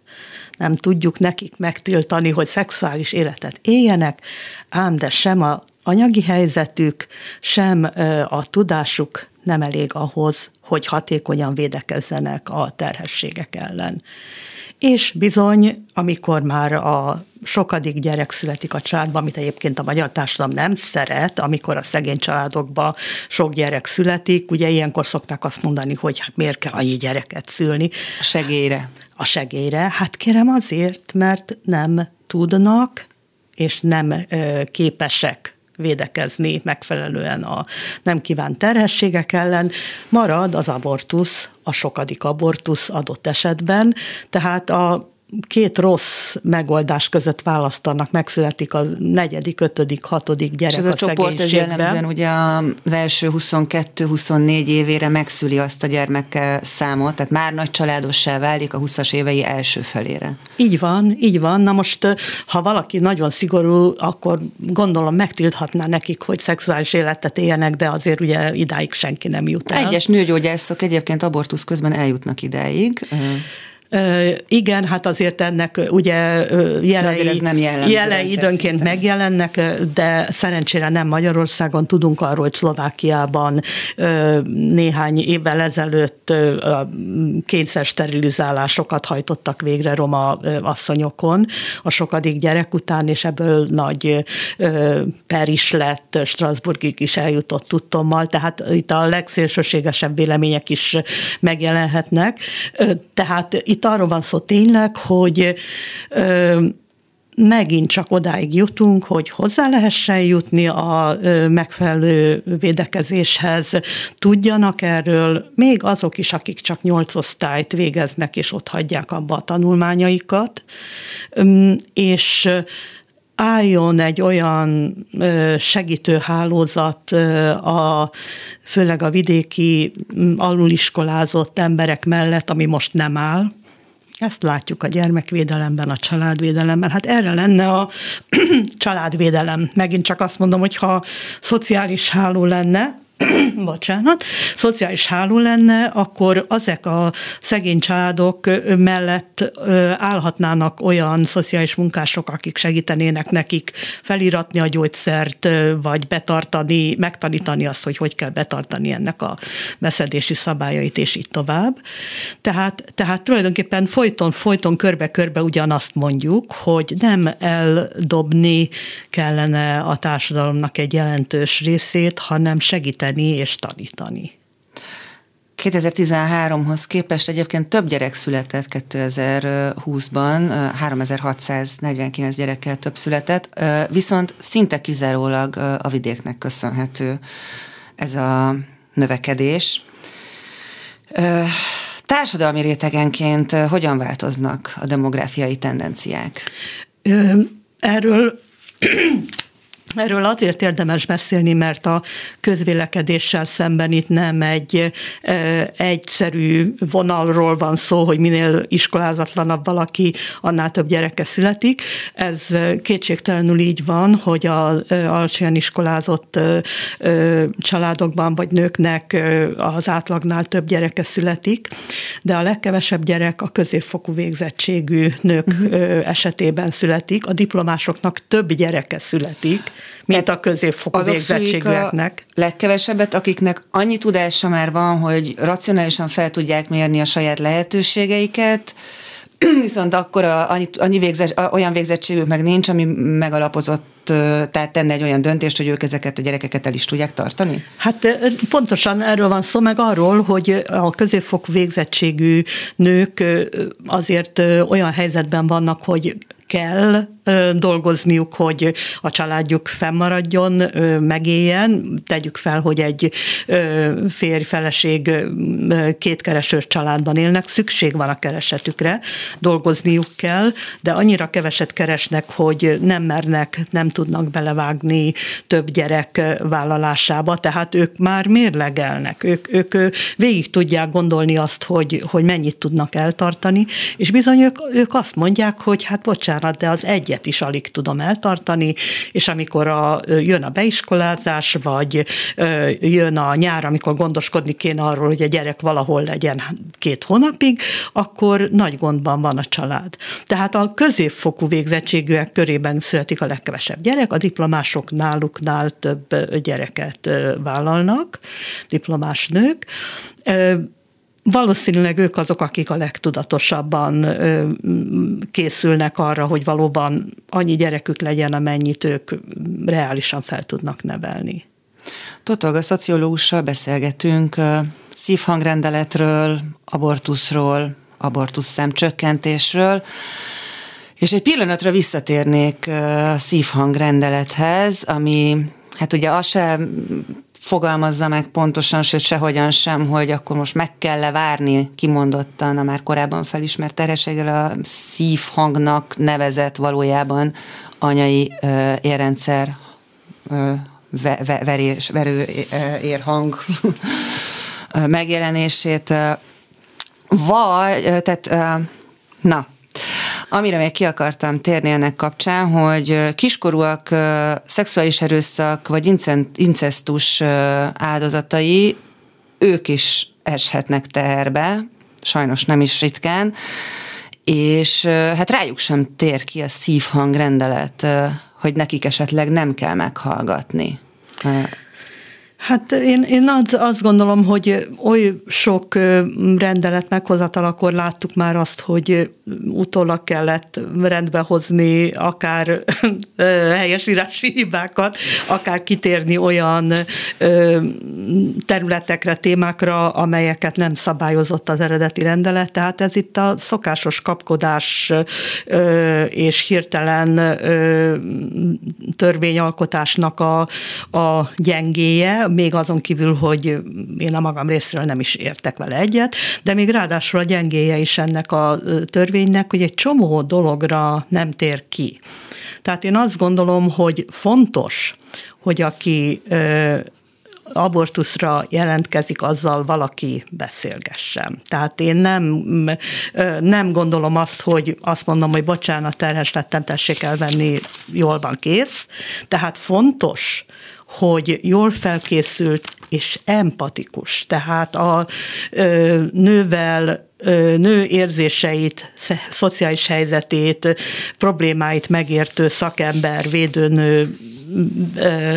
nem tudjuk nekik megtiltani, hogy szexuális életet éljenek, ám de sem a anyagi helyzetük, sem a tudásuk nem elég ahhoz, hogy hatékonyan védekezzenek a terhességek ellen. És bizony, amikor már a sokadik gyerek születik a családban, amit egyébként a magyar társadalom nem szeret, amikor a szegény családokban sok gyerek születik, ugye ilyenkor szokták azt mondani, hogy hát miért kell annyi gyereket szülni. A segélyre. A segélyre. Hát kérem azért, mert nem tudnak, és nem képesek védekezni megfelelően a nem kívánt terhességek ellen, marad az abortusz, a sokadik abortusz adott esetben, tehát a két rossz megoldás között választanak, megszületik a negyedik, ötödik, hatodik gyerek És ez a, a csoport ez jellemzően ugye az első 22-24 évére megszüli azt a gyermek számot, tehát már nagy családossá válik a 20-as évei első felére. Így van, így van. Na most, ha valaki nagyon szigorú, akkor gondolom megtilthatná nekik, hogy szexuális életet éljenek, de azért ugye idáig senki nem jut el. Egyes nőgyógyászok egyébként abortusz közben eljutnak idáig Igen, hát azért ennek ugye jelei, ez nem jelei időnként szinten. megjelennek, de szerencsére nem Magyarországon. Tudunk arról, hogy Szlovákiában néhány évvel ezelőtt kényszer sterilizálásokat hajtottak végre roma asszonyokon a sokadik gyerek után, és ebből nagy per is lett, Strasbourgig is eljutott tudtommal, tehát itt a legszélsőségesebb vélemények is megjelenhetnek. Tehát itt arról van szó tényleg, hogy megint csak odáig jutunk, hogy hozzá lehessen jutni a megfelelő védekezéshez, tudjanak erről, még azok is, akik csak nyolc osztályt végeznek, és ott hagyják abba a tanulmányaikat, és álljon egy olyan segítőhálózat a, főleg a vidéki aluliskolázott emberek mellett, ami most nem áll, ezt látjuk a gyermekvédelemben, a családvédelemben. Hát erre lenne a családvédelem. Megint csak azt mondom, hogy ha szociális háló lenne, bocsánat, szociális háló lenne, akkor ezek a szegény családok mellett állhatnának olyan szociális munkások, akik segítenének nekik feliratni a gyógyszert, vagy betartani, megtanítani azt, hogy hogy kell betartani ennek a beszedési szabályait, és így tovább. Tehát, tehát tulajdonképpen folyton, folyton körbe-körbe ugyanazt mondjuk, hogy nem eldobni kellene a társadalomnak egy jelentős részét, hanem segíteni segíteni és tanítani. 2013-hoz képest egyébként több gyerek született 2020-ban, 3649 gyerekkel több született, viszont szinte kizárólag a vidéknek köszönhető ez a növekedés. Társadalmi rétegenként hogyan változnak a demográfiai tendenciák? Erről Erről azért érdemes beszélni, mert a közvélekedéssel szemben itt nem egy e, egyszerű vonalról van szó, hogy minél iskolázatlanabb valaki, annál több gyereke születik. Ez kétségtelenül így van, hogy az alacsonyan iskolázott családokban vagy nőknek az átlagnál több gyereke születik, de a legkevesebb gyerek a középfokú végzettségű nők uh-huh. esetében születik, a diplomásoknak több gyereke születik, mint a középfokú végzettségűeknek. legkevesebbet, akiknek annyi tudása már van, hogy racionálisan fel tudják mérni a saját lehetőségeiket, viszont akkor a, annyi, annyi végzett, olyan végzettségük meg nincs, ami megalapozott tehát tenne egy olyan döntést, hogy ők ezeket a gyerekeket el is tudják tartani? Hát pontosan erről van szó, meg arról, hogy a középfok végzettségű nők azért olyan helyzetben vannak, hogy kell dolgozniuk, hogy a családjuk fennmaradjon, megéljen. Tegyük fel, hogy egy férj-feleség kétkeresős családban élnek, szükség van a keresetükre, dolgozniuk kell, de annyira keveset keresnek, hogy nem mernek, nem tudnak belevágni több gyerek vállalásába, tehát ők már mérlegelnek, ők, ők végig tudják gondolni azt, hogy, hogy mennyit tudnak eltartani, és bizony ők, ők azt mondják, hogy hát bocsánat, de az egy egyet is alig tudom eltartani, és amikor a, jön a beiskolázás, vagy jön a nyár, amikor gondoskodni kéne arról, hogy a gyerek valahol legyen két hónapig, akkor nagy gondban van a család. Tehát a középfokú végzettségűek körében születik a legkevesebb gyerek, a diplomások náluknál több gyereket vállalnak, diplomás nők. Valószínűleg ők azok, akik a legtudatosabban készülnek arra, hogy valóban annyi gyerekük legyen, amennyit ők reálisan fel tudnak nevelni. Totolga szociológussal beszélgetünk szívhangrendeletről, abortuszról, abortusz szemcsökkentésről, és egy pillanatra visszatérnék a szívhangrendelethez, ami hát ugye az sem fogalmazza meg pontosan, sőt sehogyan sem, hogy akkor most meg kell levárni kimondottan a már korábban felismert terhességgel a szívhangnak nevezett valójában anyai ö, érrendszer ö, verő érhang megjelenését. Vagy, tehát, na, Amire még ki akartam térni ennek kapcsán, hogy kiskorúak szexuális erőszak vagy incestus áldozatai, ők is eshetnek teherbe, sajnos nem is ritkán, és hát rájuk sem tér ki a szívhangrendelet, hogy nekik esetleg nem kell meghallgatni. Hát én, én az, azt gondolom, hogy oly sok rendelet meghozatalakor láttuk már azt, hogy utólag kellett rendbe hozni akár helyesírási hibákat, akár kitérni olyan területekre, témákra, amelyeket nem szabályozott az eredeti rendelet. Tehát ez itt a szokásos kapkodás és hirtelen törvényalkotásnak a, a gyengéje, még azon kívül, hogy én a magam részéről nem is értek vele egyet, de még ráadásul a gyengéje is ennek a törvénynek, hogy egy csomó dologra nem tér ki. Tehát én azt gondolom, hogy fontos, hogy aki abortuszra jelentkezik, azzal valaki beszélgessen. Tehát én nem, nem gondolom azt, hogy azt mondom, hogy bocsánat, terhes lettem, tessék elvenni, jól van kész. Tehát fontos, hogy jól felkészült és empatikus, tehát a ö, nővel nő érzéseit, szociális helyzetét, problémáit megértő szakember, védőnő,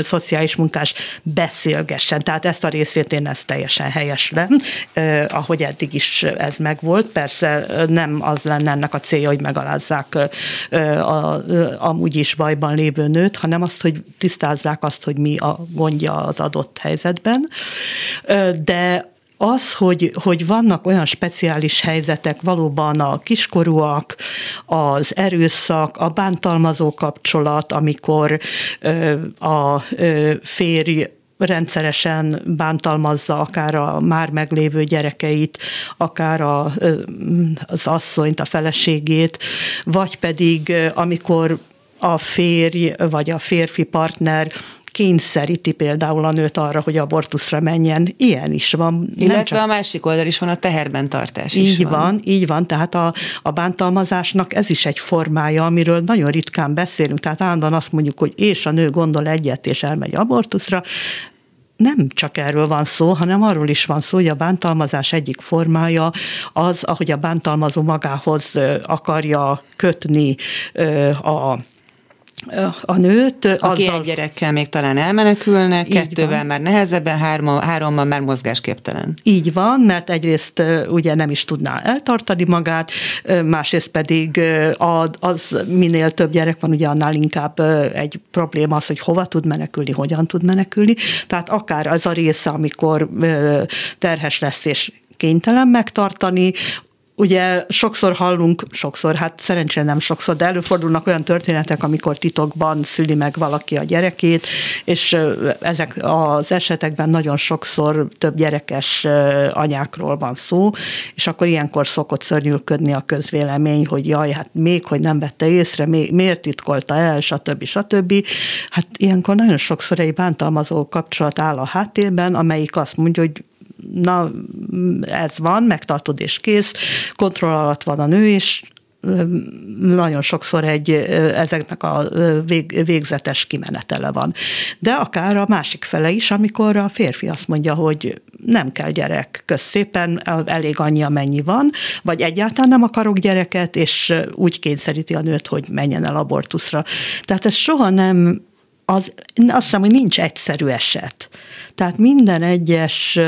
szociális munkás beszélgessen. Tehát ezt a részét én ezt teljesen helyeslem, ahogy eddig is ez megvolt. Persze nem az lenne ennek a célja, hogy megalázzák a, amúgy is bajban lévő nőt, hanem azt, hogy tisztázzák azt, hogy mi a gondja az adott helyzetben. De az, hogy, hogy vannak olyan speciális helyzetek, valóban a kiskorúak, az erőszak, a bántalmazó kapcsolat, amikor ö, a ö, férj rendszeresen bántalmazza akár a már meglévő gyerekeit, akár a, az asszonyt, a feleségét, vagy pedig amikor a férj vagy a férfi partner kényszeríti például a nőt arra, hogy abortuszra menjen. Ilyen is van. Illetve csak... a másik oldal is van, a teherben tartás így is van. van. Így van, tehát a, a bántalmazásnak ez is egy formája, amiről nagyon ritkán beszélünk, tehát állandóan azt mondjuk, hogy és a nő gondol egyet, és elmegy abortuszra, nem csak erről van szó, hanem arról is van szó, hogy a bántalmazás egyik formája az, ahogy a bántalmazó magához akarja kötni a a nőt. Aki azzal... egy gyerekkel még talán elmenekülne, Így kettővel van. már nehezebben, hárma, hárommal már mozgásképtelen. Így van, mert egyrészt ugye nem is tudná eltartani magát, másrészt pedig az minél több gyerek van, ugye annál inkább egy probléma az, hogy hova tud menekülni, hogyan tud menekülni. Tehát akár az a része, amikor terhes lesz és kénytelen megtartani, Ugye sokszor hallunk, sokszor, hát szerencsére nem sokszor, de előfordulnak olyan történetek, amikor titokban szüli meg valaki a gyerekét, és ezek az esetekben nagyon sokszor több gyerekes anyákról van szó, és akkor ilyenkor szokott szörnyűködni a közvélemény, hogy jaj, hát még, hogy nem vette észre, miért titkolta el, stb. stb. Hát ilyenkor nagyon sokszor egy bántalmazó kapcsolat áll a háttérben, amelyik azt mondja, hogy na ez van, megtartod és kész, kontroll alatt van a nő, és nagyon sokszor egy, ezeknek a vég, végzetes kimenetele van. De akár a másik fele is, amikor a férfi azt mondja, hogy nem kell gyerek, kösz szépen, elég annyi, amennyi van, vagy egyáltalán nem akarok gyereket, és úgy kényszeríti a nőt, hogy menjen el abortuszra. Tehát ez soha nem az, azt hiszem, hogy nincs egyszerű eset. Tehát minden egyes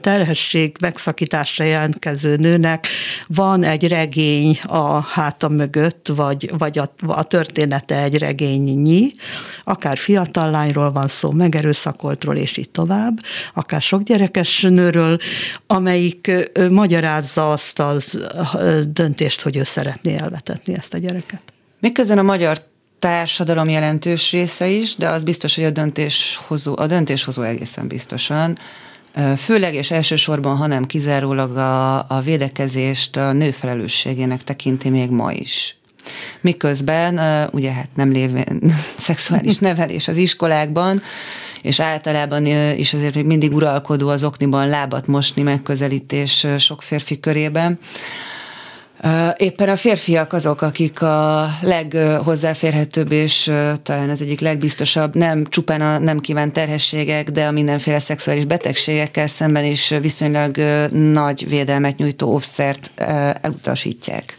terhesség megszakításra jelentkező nőnek van egy regény a háta mögött, vagy, vagy a, a története egy regénynyi, akár fiatal lányról van szó, megerőszakoltról, és így tovább, akár sok gyerekes nőről, amelyik magyarázza azt az döntést, hogy ő szeretné elvetetni ezt a gyereket. Miközben a magyar társadalom jelentős része is, de az biztos, hogy a döntéshozó, a döntéshozó egészen biztosan, főleg és elsősorban, hanem kizárólag a, a védekezést a nő felelősségének tekinti még ma is. Miközben, ugye hát nem lévén szexuális nevelés az iskolákban, és általában is azért még mindig uralkodó az okniban lábat mosni megközelítés sok férfi körében, Éppen a férfiak azok, akik a leghozzáférhetőbb és talán az egyik legbiztosabb, nem csupán a nem kívánt terhességek, de a mindenféle szexuális betegségekkel szemben is viszonylag nagy védelmet nyújtó óvszert elutasítják.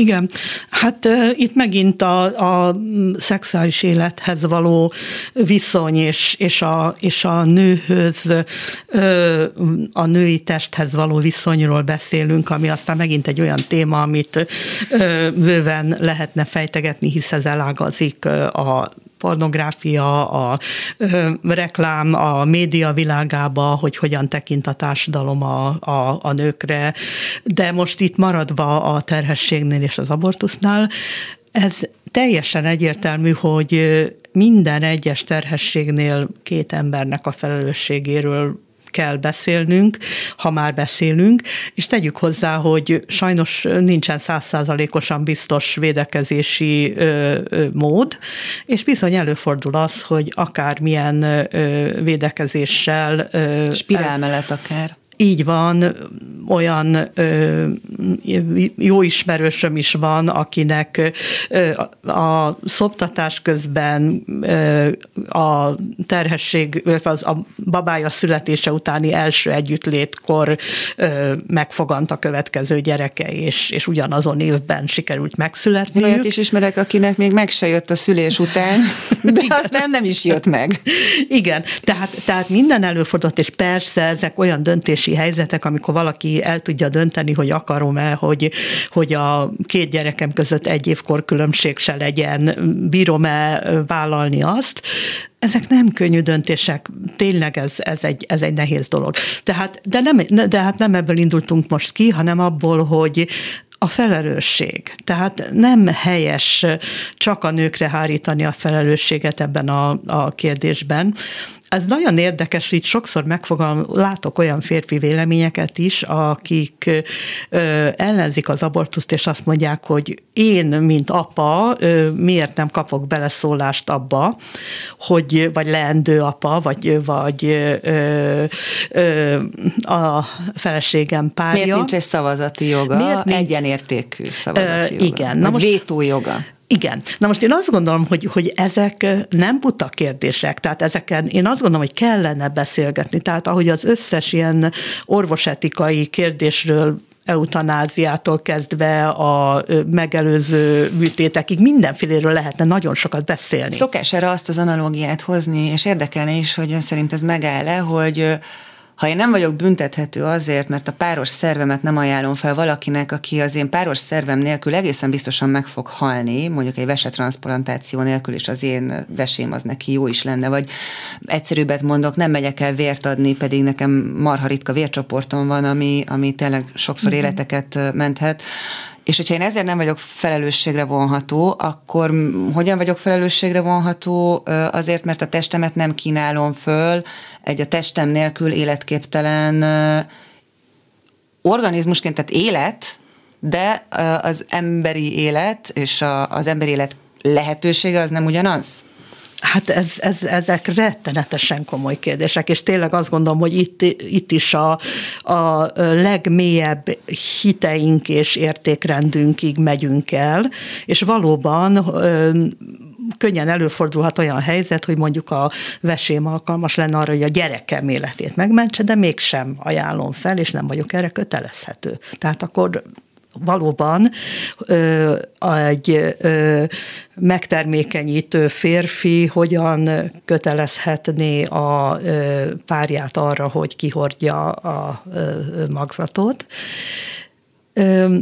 Igen, hát uh, itt megint a, a szexuális élethez való viszony és, és, a, és a nőhöz, uh, a női testhez való viszonyról beszélünk, ami aztán megint egy olyan téma, amit uh, bőven lehetne fejtegetni, hisz ez elágazik a pornográfia, a ö, reklám, a média világába, hogy hogyan tekint a társadalom a, a, a nőkre, de most itt maradva a terhességnél és az abortusznál, ez teljesen egyértelmű, hogy minden egyes terhességnél két embernek a felelősségéről kell beszélnünk, ha már beszélünk, és tegyük hozzá, hogy sajnos nincsen százszázalékosan biztos védekezési ö, ö, mód, és bizony előfordul az, hogy akármilyen ö, védekezéssel... Ö, Spirál mellett akár. Így van, olyan ö, jó ismerősöm is van, akinek ö, a szoptatás közben ö, a terhesség, illetve az, a babája születése utáni első együttlétkor ö, megfogant a következő gyereke, és, és ugyanazon évben sikerült megszületni. Olyat is ismerek, akinek még meg se jött a szülés után, de aztán nem is jött meg. Igen, tehát, tehát minden előfordult, és persze ezek olyan döntési döntési helyzetek, amikor valaki el tudja dönteni, hogy akarom-e, hogy, hogy a két gyerekem között egy évkor különbség se legyen, bírom-e vállalni azt, ezek nem könnyű döntések, tényleg ez, ez, egy, ez egy nehéz dolog. Tehát, de, nem, de hát nem ebből indultunk most ki, hanem abból, hogy a felelősség. Tehát nem helyes csak a nőkre hárítani a felelősséget ebben a, a kérdésben. Ez nagyon érdekes, hogy sokszor megfogalm, látok olyan férfi véleményeket is, akik ö, ellenzik az abortuszt, és azt mondják, hogy én, mint apa, ö, miért nem kapok beleszólást abba, hogy vagy leendő apa, vagy, vagy ö, ö, a feleségem párja. Miért nincs egy szavazati joga, miért nincs, egyenértékű szavazati joga? Igen. Na most, vétójoga? Igen. Na most én azt gondolom, hogy, hogy ezek nem buta kérdések, tehát ezeken én azt gondolom, hogy kellene beszélgetni. Tehát ahogy az összes ilyen orvosetikai kérdésről eutanáziától kezdve a megelőző műtétekig mindenféléről lehetne nagyon sokat beszélni. Szokás erre azt az analógiát hozni, és érdekelne is, hogy ön szerint ez megáll-e, hogy ha én nem vagyok büntethető azért, mert a páros szervemet nem ajánlom fel valakinek, aki az én páros szervem nélkül egészen biztosan meg fog halni, mondjuk egy vesetransplantáció nélkül, és az én vesém az neki jó is lenne, vagy egyszerűbbet mondok, nem megyek el vért adni, pedig nekem marha ritka vércsoportom van, ami, ami tényleg sokszor mm-hmm. életeket menthet, és hogyha én ezért nem vagyok felelősségre vonható, akkor hogyan vagyok felelősségre vonható azért, mert a testemet nem kínálom föl egy a testem nélkül életképtelen organizmusként, tehát élet, de az emberi élet és az emberi élet lehetősége az nem ugyanaz? Hát ez, ez, ezek rettenetesen komoly kérdések, és tényleg azt gondolom, hogy itt, itt is a, a legmélyebb hiteink és értékrendünkig megyünk el, és valóban könnyen előfordulhat olyan helyzet, hogy mondjuk a vesém alkalmas lenne arra, hogy a gyerekem életét megmentse, de mégsem ajánlom fel, és nem vagyok erre kötelezhető. Tehát akkor valóban ö, egy ö, megtermékenyítő férfi hogyan kötelezhetné a ö, párját arra, hogy kihordja a ö, magzatot. Ö,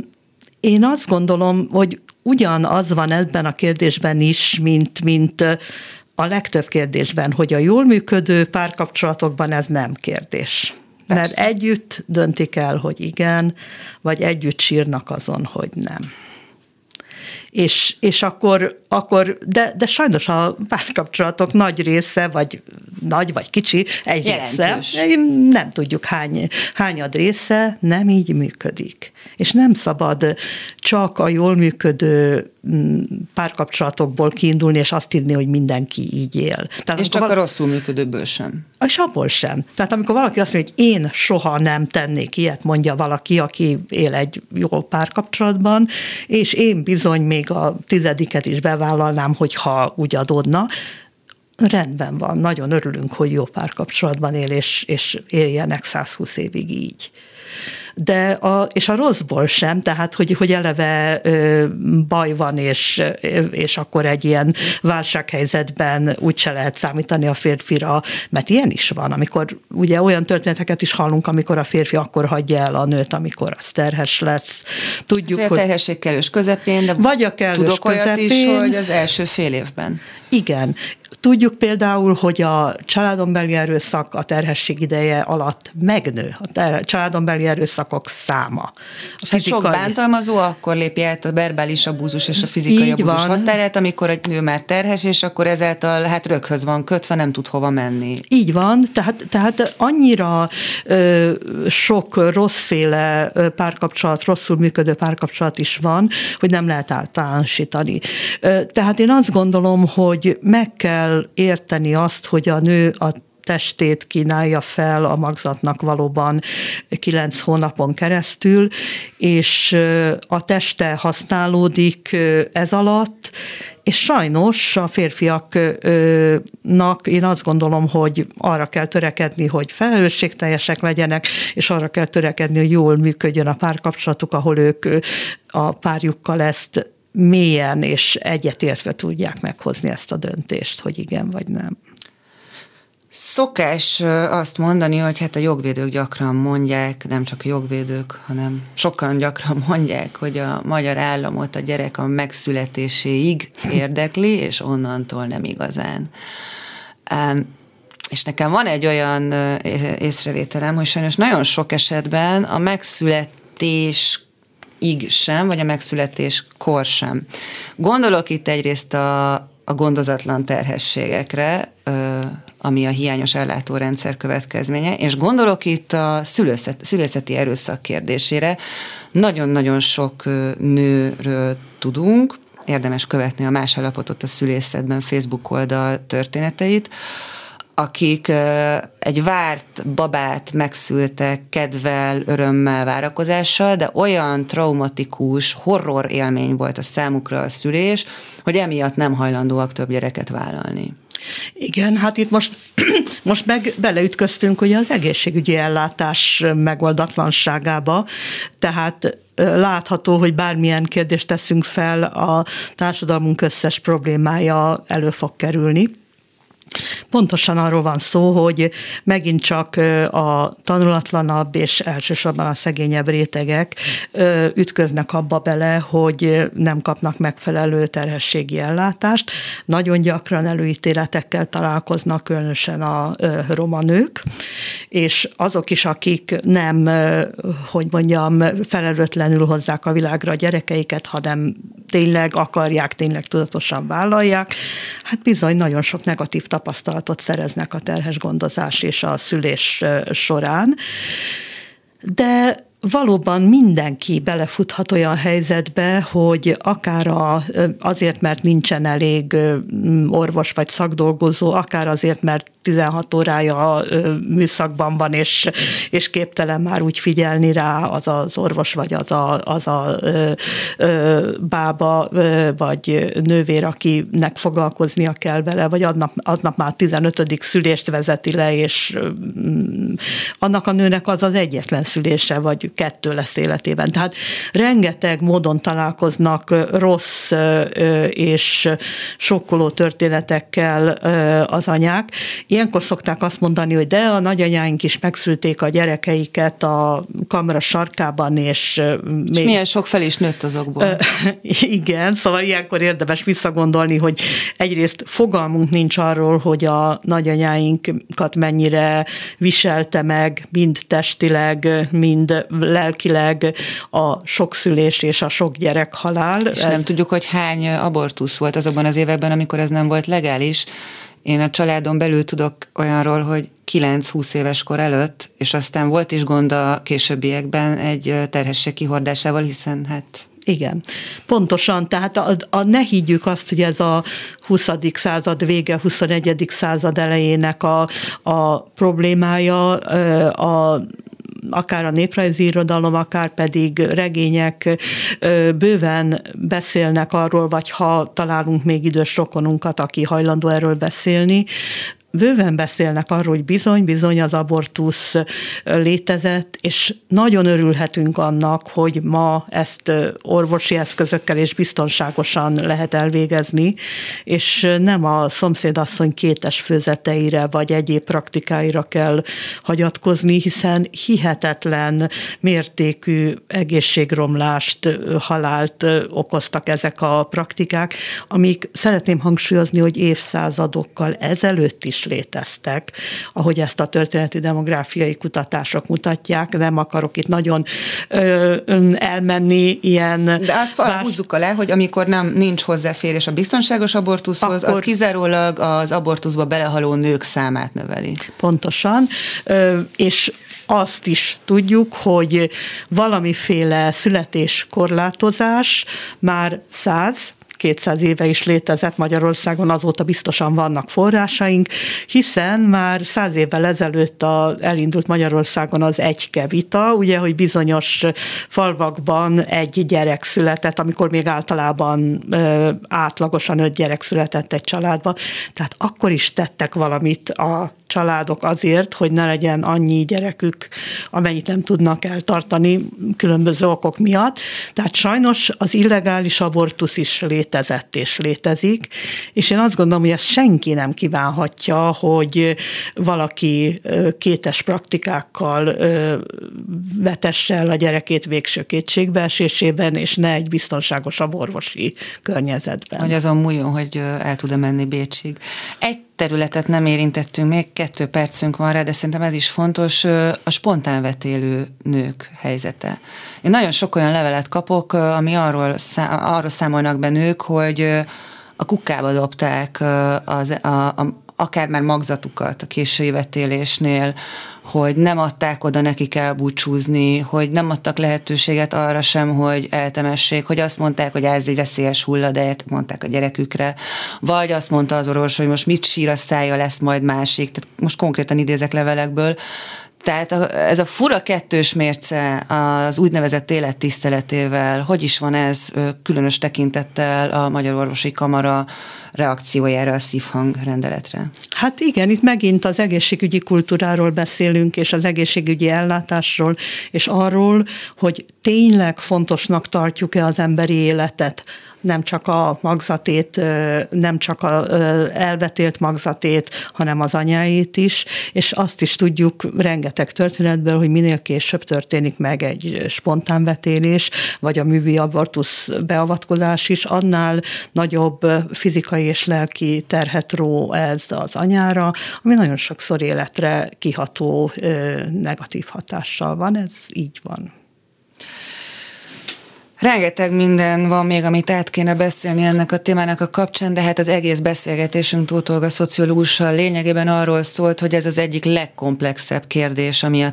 én azt gondolom, hogy ugyanaz van ebben a kérdésben is, mint, mint a legtöbb kérdésben, hogy a jól működő párkapcsolatokban ez nem kérdés. Persze. Mert együtt döntik el, hogy igen, vagy együtt sírnak azon, hogy nem. És, és akkor, akkor de, de sajnos a párkapcsolatok nagy része, vagy nagy vagy kicsi, egy Jelentős. része, nem tudjuk hány, hányad része nem így működik. És nem szabad csak a jól működő mm, párkapcsolatokból kiindulni, és azt írni, hogy mindenki így él. Tehát és csak val- a rosszul működőből sem. És abból sem. Tehát amikor valaki azt mondja, hogy én soha nem tennék ilyet, mondja valaki, aki él egy jó párkapcsolatban, és én bizony még a tizediket is bevállalnám, hogyha úgy adódna, rendben van, nagyon örülünk, hogy jó párkapcsolatban él, és, és éljenek 120 évig így. De a, és a rosszból sem, tehát hogy, hogy eleve ö, baj van, és, és akkor egy ilyen válsághelyzetben úgyse lehet számítani a férfira, mert ilyen is van, amikor ugye olyan történeteket is hallunk, amikor a férfi akkor hagyja el a nőt, amikor az terhes lesz. Tudjuk, hát, hogy... A terhesség kellős közepén, de vagy a kellős tudok közepén, olyat is, hogy az első fél évben. Igen. Tudjuk például, hogy a családon belüli erőszak a terhesség ideje alatt megnő, a ter- családon belüli erőszakok száma. A fizikai... Sok bántalmazó akkor lépi át a verbális abúzus és a fizikai Így abúzus van. határát, amikor egy nő már terhes, és akkor ezáltal hát röghöz van kötve, nem tud hova menni. Így van, tehát, tehát annyira ö, sok rosszféle párkapcsolat, rosszul működő párkapcsolat is van, hogy nem lehet általánosítani. Ö, tehát én azt gondolom, hogy meg kell kell érteni azt, hogy a nő a testét kínálja fel a magzatnak valóban kilenc hónapon keresztül, és a teste használódik ez alatt, és sajnos a férfiaknak én azt gondolom, hogy arra kell törekedni, hogy felelősségteljesek legyenek, és arra kell törekedni, hogy jól működjön a párkapcsolatuk, ahol ők a párjukkal ezt mélyen és egyetértve tudják meghozni ezt a döntést, hogy igen vagy nem. Szokás azt mondani, hogy hát a jogvédők gyakran mondják, nem csak a jogvédők, hanem sokan gyakran mondják, hogy a magyar államot a gyerek a megszületéséig érdekli, és onnantól nem igazán. És nekem van egy olyan észrevételem, hogy sajnos nagyon sok esetben a megszületés ig sem, vagy a megszületés kor sem. Gondolok itt egyrészt a, a gondozatlan terhességekre, ami a hiányos ellátórendszer következménye, és gondolok itt a szülőszet, szülészeti erőszak kérdésére. Nagyon-nagyon sok nőről tudunk, érdemes követni a más alapotot a szülészetben Facebook oldal történeteit, akik egy várt babát megszültek kedvel, örömmel, várakozással, de olyan traumatikus, horror élmény volt a számukra a szülés, hogy emiatt nem hajlandóak több gyereket vállalni. Igen, hát itt most, most meg beleütköztünk ugye az egészségügyi ellátás megoldatlanságába, tehát látható, hogy bármilyen kérdést teszünk fel, a társadalmunk összes problémája elő fog kerülni. Pontosan arról van szó, hogy megint csak a tanulatlanabb és elsősorban a szegényebb rétegek ütköznek abba bele, hogy nem kapnak megfelelő terhességi ellátást. Nagyon gyakran előítéletekkel találkoznak, különösen a roma nők, és azok is, akik nem, hogy mondjam, felelőtlenül hozzák a világra a gyerekeiket, hanem tényleg akarják, tényleg tudatosan vállalják, hát bizony nagyon sok negatív tapasztalatot szereznek a terhes gondozás és a szülés során. De valóban mindenki belefuthat olyan helyzetbe, hogy akár a, azért, mert nincsen elég orvos vagy szakdolgozó, akár azért, mert 16 órája műszakban van, és, és képtelen már úgy figyelni rá az az orvos, vagy az a, az a ö, ö, bába, ö, vagy nővér, akinek foglalkoznia kell vele, vagy aznap, aznap már 15. szülést vezeti le, és annak a nőnek az az egyetlen szülése, vagy kettő lesz életében. Tehát rengeteg módon találkoznak rossz és sokkoló történetekkel az anyák. Ilyenkor szokták azt mondani, hogy de a nagyanyáink is megszülték a gyerekeiket a kamera sarkában, és még... És milyen sok fel is nőtt azokból. Igen, szóval ilyenkor érdemes visszagondolni, hogy egyrészt fogalmunk nincs arról, hogy a nagyanyáinkat mennyire viselte meg, mind testileg, mind lelkileg a sokszülés és a sok gyerek halál. És nem tudjuk, hogy hány abortusz volt azokban az években, amikor ez nem volt legális. Én a családon belül tudok olyanról, hogy 9-20 éves kor előtt, és aztán volt is gond a későbbiekben egy terhesség kihordásával, hiszen hát igen, pontosan. Tehát a, a, ne higgyük azt, hogy ez a 20. század vége, 21. század elejének a, a problémája, a akár a néprajzi irodalom, akár pedig regények bőven beszélnek arról, vagy ha találunk még idős rokonunkat, aki hajlandó erről beszélni, bőven beszélnek arról, hogy bizony, bizony az abortusz létezett, és nagyon örülhetünk annak, hogy ma ezt orvosi eszközökkel és biztonságosan lehet elvégezni, és nem a szomszédasszony kétes főzeteire vagy egyéb praktikáira kell hagyatkozni, hiszen hihetetlen mértékű egészségromlást, halált okoztak ezek a praktikák, amik szeretném hangsúlyozni, hogy évszázadokkal ezelőtt is léteztek, ahogy ezt a történeti demográfiai kutatások mutatják, nem akarok itt nagyon ö, elmenni ilyen... De azt bár... húzzuk le, hogy amikor nem nincs hozzáférés a biztonságos abortuszhoz, Akkor... az kizárólag az abortuszba belehaló nők számát növeli. Pontosan, és azt is tudjuk, hogy valamiféle születéskorlátozás már 100 200 éve is létezett Magyarországon, azóta biztosan vannak forrásaink, hiszen már száz évvel ezelőtt a, elindult Magyarországon az egyke vita, ugye, hogy bizonyos falvakban egy gyerek született, amikor még általában ö, átlagosan öt gyerek született egy családban, tehát akkor is tettek valamit a családok azért, hogy ne legyen annyi gyerekük, amennyit nem tudnak eltartani különböző okok miatt. Tehát sajnos az illegális abortusz is létezett és létezik, és én azt gondolom, hogy ezt senki nem kívánhatja, hogy valaki kétes praktikákkal vetesse el a gyerekét végső kétségbeesésében, és ne egy biztonságos orvosi környezetben. Hogy azon múljon, hogy el tud-e menni Bécsig. Egy területet nem érintettünk, még kettő percünk van rá, de szerintem ez is fontos, a spontán vetélő nők helyzete. Én nagyon sok olyan levelet kapok, ami arról, arról számolnak be nők, hogy a kukába dobták az, a, a, akár már magzatukat a késői vetélésnél, hogy nem adták oda nekik elbúcsúzni, hogy nem adtak lehetőséget arra sem, hogy eltemessék, hogy azt mondták, hogy ez egy veszélyes hulladék, mondták a gyerekükre, vagy azt mondta az orvos, hogy most mit sír a szája, lesz majd másik, tehát most konkrétan idézek levelekből, tehát ez a fura kettős mérce az úgynevezett élettiszteletével, hogy is van ez különös tekintettel a Magyar Orvosi Kamara reakciójára a szívhang rendeletre? Hát igen, itt megint az egészségügyi kultúráról beszélünk, és az egészségügyi ellátásról, és arról, hogy tényleg fontosnak tartjuk-e az emberi életet nem csak a magzatét, nem csak a elvetélt magzatét, hanem az anyáit is, és azt is tudjuk rengeteg történetből, hogy minél később történik meg egy spontán vetélés, vagy a művi abortusz beavatkozás is, annál nagyobb fizikai és lelki terhet ró ez az anyára, ami nagyon sokszor életre kiható negatív hatással van, ez így van. Rengeteg minden van még, amit át kéne beszélni ennek a témának a kapcsán, de hát az egész beszélgetésünk Tótolga szociológussal lényegében arról szólt, hogy ez az egyik legkomplexebb kérdés, ami a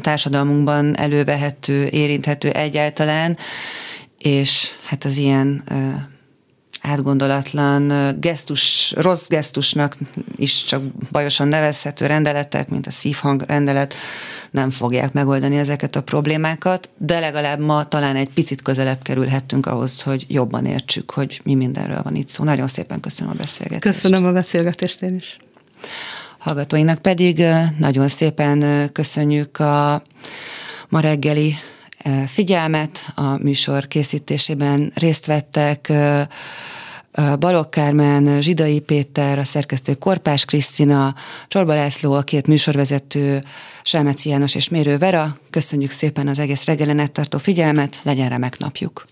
társadalmunkban elővehető, érinthető egyáltalán, és hát az ilyen átgondolatlan gesztus, rossz gesztusnak is csak bajosan nevezhető rendeletek, mint a szívhang rendelet nem fogják megoldani ezeket a problémákat, de legalább ma talán egy picit közelebb kerülhettünk ahhoz, hogy jobban értsük, hogy mi mindenről van itt szó. Nagyon szépen köszönöm a beszélgetést. Köszönöm a beszélgetést én is. Hallgatóinak pedig nagyon szépen köszönjük a ma reggeli figyelmet, a műsor készítésében részt vettek Balogh Kármán, Zsidai Péter, a szerkesztő Korpás Krisztina, Csorba László, a két műsorvezető, Selmeci János és Mérő Vera. Köszönjük szépen az egész reggelen tartó figyelmet, legyen remek napjuk!